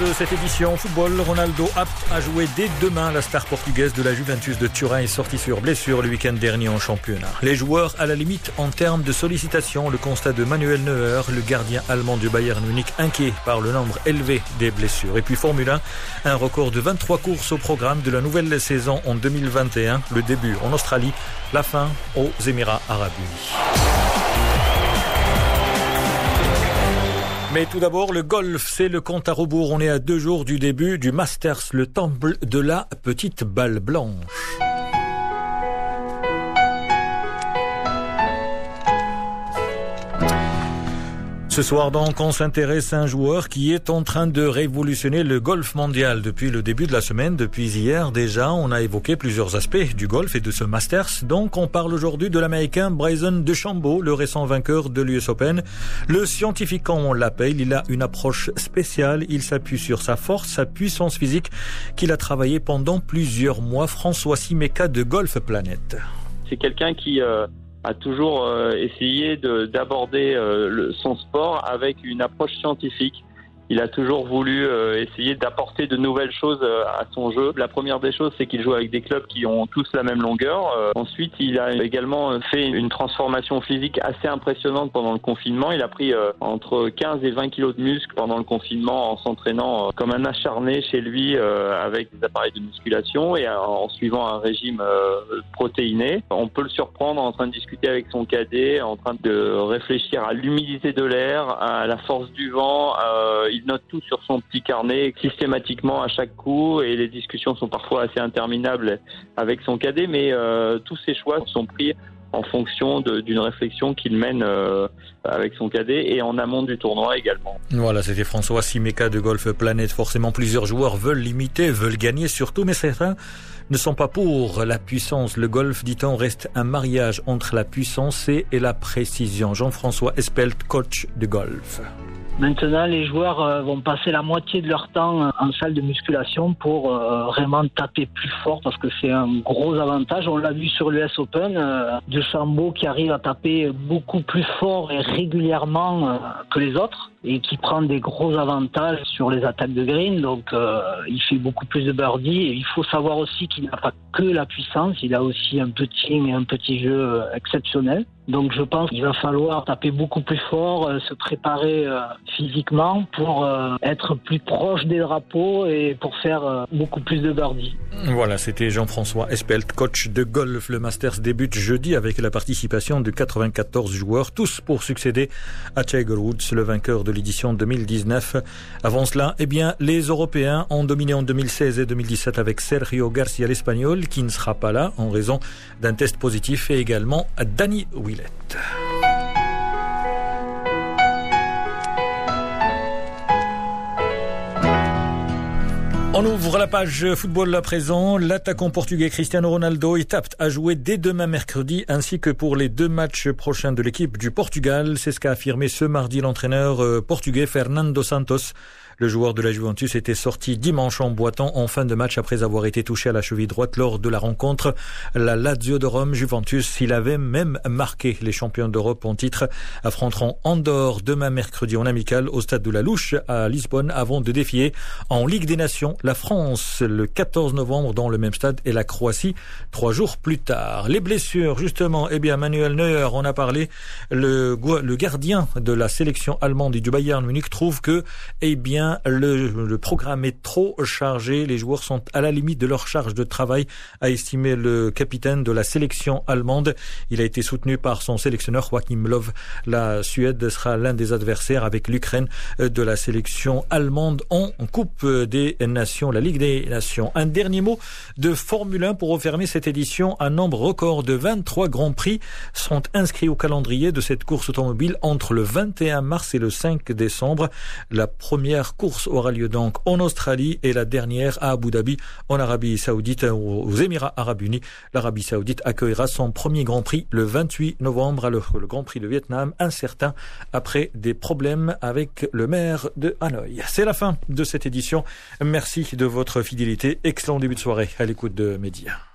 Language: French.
de cette édition football, Ronaldo apte à jouer dès demain. La star portugaise de la Juventus de Turin est sortie sur blessure le week-end dernier en championnat. Les joueurs à la limite en termes de sollicitation, le constat de Manuel Neuer, le gardien allemand du Bayern Munich, inquiet par le nombre élevé des blessures. Et puis Formule 1, un record de 23 courses au programme de la nouvelle saison en 2021. Le début en Australie, la fin aux Émirats Arabes Unis. Mais tout d'abord, le golf, c'est le compte à rebours. On est à deux jours du début du Masters, le temple de la petite balle blanche. Ce soir donc, on s'intéresse à un joueur qui est en train de révolutionner le golf mondial depuis le début de la semaine. Depuis hier déjà, on a évoqué plusieurs aspects du golf et de ce Masters. Donc, on parle aujourd'hui de l'Américain Bryson DeChambeau, le récent vainqueur de l'US Open. Le scientifique, comme on l'appelle, il a une approche spéciale. Il s'appuie sur sa force, sa puissance physique qu'il a travaillé pendant plusieurs mois. François Simeka de Golf Planet. C'est quelqu'un qui... Euh, a toujours euh, essayé d'aborder euh, son sport avec une approche scientifique il a toujours voulu euh, essayer d'apporter de nouvelles choses euh, à son jeu. La première des choses, c'est qu'il joue avec des clubs qui ont tous la même longueur. Euh, ensuite, il a également fait une transformation physique assez impressionnante pendant le confinement. Il a pris entre 15 et 20 kilos de muscles pendant le confinement en s'entraînant comme un acharné chez lui avec des appareils de musculation et en suivant un régime protéiné. On peut le surprendre en train de discuter avec son cadet, en train de réfléchir à l'humidité de l'air, à la force du vent note tout sur son petit carnet systématiquement à chaque coup et les discussions sont parfois assez interminables avec son cadet, mais euh, tous ses choix sont pris en fonction d'une réflexion qu'il mène euh, avec son cadet et en amont du tournoi également. Voilà, c'était François Simeka de Golf Planet. Forcément, plusieurs joueurs veulent limiter, veulent gagner surtout, mais certains ne sont pas pour la puissance. Le golf, dit-on, reste un mariage entre la puissance et la précision. Jean-François Espelt, coach de golf. Maintenant, les joueurs euh, vont passer la moitié de leur temps euh, en salle de musculation pour euh, vraiment taper plus fort parce que c'est un gros avantage. On l'a vu sur l'US Open, de Sambo qui arrive à taper beaucoup plus fort et régulièrement que les autres et qui prend des gros avantages sur les attaques de green. Donc, il fait beaucoup plus de birdies. Et il faut savoir aussi qu'il n'a pas que la puissance, il a aussi un petit et un petit jeu exceptionnel. Donc je pense qu'il va falloir taper beaucoup plus fort, euh, se préparer euh, physiquement pour euh, être plus proche des drapeaux et pour faire beaucoup plus de birdies. Voilà, c'était Jean-François Espelt, coach de golf. Le Masters débute jeudi avec la participation de 94 joueurs, tous pour succéder à Tiger Woods, le vainqueur de l'édition 2019. Avant cela, eh bien, les Européens ont dominé en 2016 et 2017 avec Sergio Garcia l'Espagnol, qui ne sera pas là en raison d'un test positif, et également Danny Will. On ouvre la page football à présent. L'attaquant portugais Cristiano Ronaldo est apte à jouer dès demain mercredi ainsi que pour les deux matchs prochains de l'équipe du Portugal. C'est ce qu'a affirmé ce mardi l'entraîneur euh, portugais Fernando Santos. Le joueur de la Juventus était sorti dimanche en boitant en fin de match après avoir été touché à la cheville droite lors de la rencontre. La Lazio de Rome, Juventus, il avait même marqué les champions d'Europe en titre, affronteront Andorre demain mercredi en amical au stade de la Louche à Lisbonne avant de défier en Ligue des Nations France le 14 novembre dans le même stade et la Croatie trois jours plus tard. Les blessures, justement, eh bien, Manuel Neuer, on a parlé, le, le gardien de la sélection allemande et du Bayern Munich trouve que, eh bien, le, programme est trop chargé. Les joueurs sont à la limite de leur charge de travail, a estimé le capitaine de la sélection allemande. Il a été soutenu par son sélectionneur Joachim Löw. La Suède sera l'un des adversaires avec l'Ukraine de la sélection allemande en Coupe des La Ligue des Nations. Un dernier mot de Formule 1 pour refermer cette édition. Un nombre record de 23 grands prix sont inscrits au calendrier de cette course automobile entre le 21 mars et le 5 décembre. La première course aura lieu donc en Australie et la dernière à Abu Dhabi en Arabie Saoudite aux Émirats Arabes Unis. L'Arabie Saoudite accueillera son premier Grand Prix le 28 novembre alors que le Grand Prix de Vietnam incertain après des problèmes avec le maire de Hanoï. C'est la fin de cette édition. Merci de votre fidélité. Excellent début de soirée à l'écoute de Média.